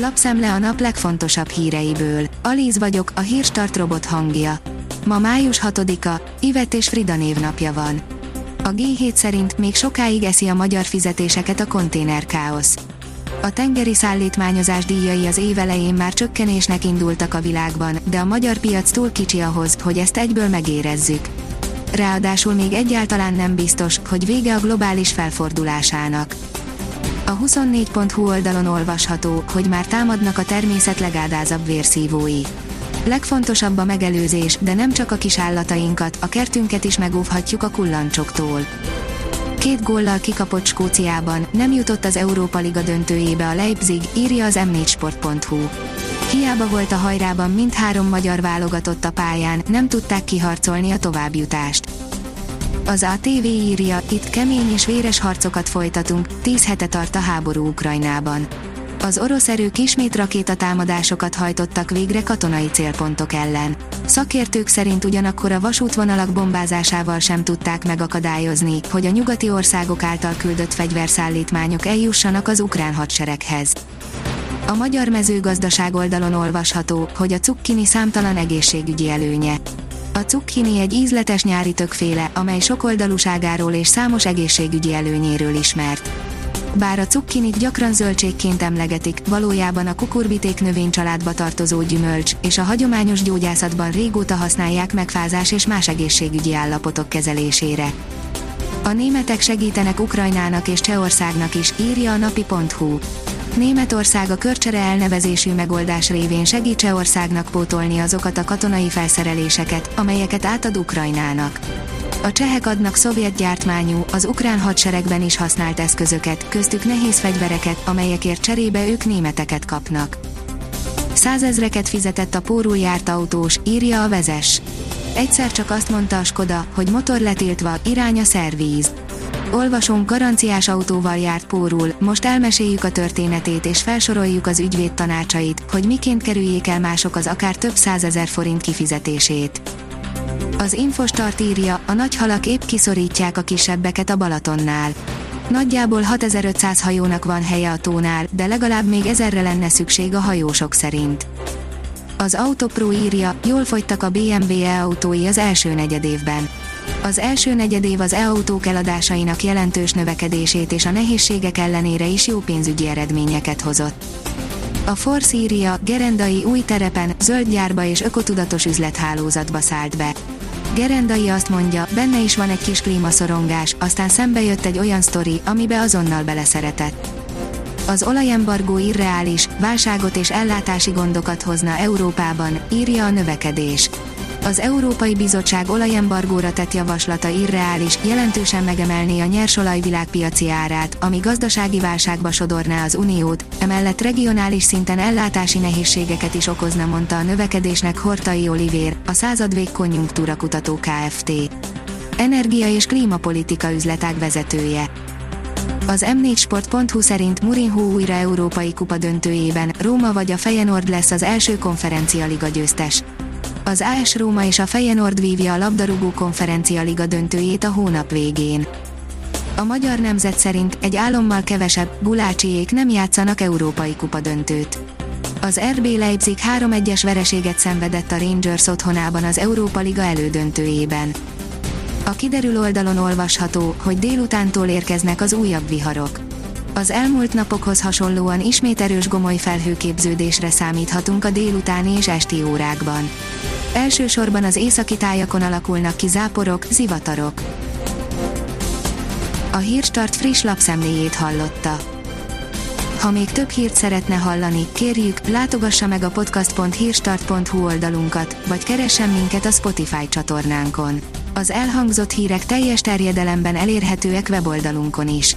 Lapszemle a nap legfontosabb híreiből. Alíz vagyok, a hírstart robot hangja. Ma május 6-a, Ivet és Frida névnapja van. A G7 szerint még sokáig eszi a magyar fizetéseket a konténerkáosz. A tengeri szállítmányozás díjai az év már csökkenésnek indultak a világban, de a magyar piac túl kicsi ahhoz, hogy ezt egyből megérezzük. Ráadásul még egyáltalán nem biztos, hogy vége a globális felfordulásának. A 24.hu oldalon olvasható, hogy már támadnak a természet legádázabb vérszívói. Legfontosabb a megelőzés, de nem csak a kis állatainkat, a kertünket is megóvhatjuk a kullancsoktól. Két góllal kikapott Skóciában, nem jutott az Európa Liga döntőjébe a Leipzig, írja az m4sport.hu. Hiába volt a hajrában mindhárom magyar válogatott a pályán, nem tudták kiharcolni a továbbjutást. Az ATV írja, itt kemény és véres harcokat folytatunk, 10 hete tart a háború Ukrajnában. Az orosz erők ismét rakétatámadásokat hajtottak végre katonai célpontok ellen. Szakértők szerint ugyanakkor a vasútvonalak bombázásával sem tudták megakadályozni, hogy a nyugati országok által küldött fegyverszállítmányok eljussanak az ukrán hadsereghez. A magyar mezőgazdaság oldalon olvasható, hogy a cukkini számtalan egészségügyi előnye. A cukkini egy ízletes nyári tökféle, amely sokoldalúságáról és számos egészségügyi előnyéről ismert. Bár a cukkinit gyakran zöldségként emlegetik, valójában a kukurbiték növénycsaládba tartozó gyümölcs, és a hagyományos gyógyászatban régóta használják megfázás és más egészségügyi állapotok kezelésére. A németek segítenek Ukrajnának és Csehországnak is, írja a napi.hu. Németország a körcsere elnevezésű megoldás révén segít Csehországnak pótolni azokat a katonai felszereléseket, amelyeket átad Ukrajnának. A csehek adnak szovjet gyártmányú, az ukrán hadseregben is használt eszközöket, köztük nehéz fegyvereket, amelyekért cserébe ők németeket kapnak. Százezreket fizetett a pórul járt autós, írja a vezes. Egyszer csak azt mondta a Skoda, hogy motor letiltva, irány a szervíz. Olvasónk garanciás autóval járt pórul, most elmeséljük a történetét és felsoroljuk az ügyvéd tanácsait, hogy miként kerüljék el mások az akár több százezer forint kifizetését. Az Infostart írja, a nagy halak épp kiszorítják a kisebbeket a Balatonnál. Nagyjából 6500 hajónak van helye a tónál, de legalább még ezerre lenne szükség a hajósok szerint. Az Autopro írja, jól fogytak a BMW e-autói az első negyedévben. Az első negyedév az e-autók eladásainak jelentős növekedését és a nehézségek ellenére is jó pénzügyi eredményeket hozott. A Force írja, Gerendai új terepen, zöld gyárba és ökotudatos üzlethálózatba szállt be. Gerendai azt mondja, benne is van egy kis klímaszorongás, aztán szembe jött egy olyan sztori, amibe azonnal beleszeretett. Az olajembargó irreális, válságot és ellátási gondokat hozna Európában, írja a növekedés. Az Európai Bizottság olajembargóra tett javaslata irreális, jelentősen megemelné a nyersolaj világpiaci árát, ami gazdasági válságba sodorná az Uniót, emellett regionális szinten ellátási nehézségeket is okozna, mondta a növekedésnek Hortai Olivér, a századvég konjunktúra kutató Kft. Energia és klímapolitika üzletág vezetője. Az m4sport.hu szerint Mourinho újra Európai Kupa döntőjében, Róma vagy a Feyenoord lesz az első konferencia liga győztes. Az AS Róma és a Feyenoord vívja a labdarúgó konferencia liga döntőjét a hónap végén. A magyar nemzet szerint egy álommal kevesebb, Gulácsiék nem játszanak Európai Kupa döntőt. Az RB Leipzig 3-1-es vereséget szenvedett a Rangers otthonában az Európa Liga elődöntőjében. A kiderül oldalon olvasható, hogy délutántól érkeznek az újabb viharok. Az elmúlt napokhoz hasonlóan ismét erős gomoly felhőképződésre számíthatunk a délutáni és esti órákban. Elsősorban az északi tájakon alakulnak ki záporok, zivatarok. A Hírstart friss lapszemléjét hallotta. Ha még több hírt szeretne hallani, kérjük, látogassa meg a podcast.hírstart.hu oldalunkat, vagy keressen minket a Spotify csatornánkon. Az elhangzott hírek teljes terjedelemben elérhetőek weboldalunkon is.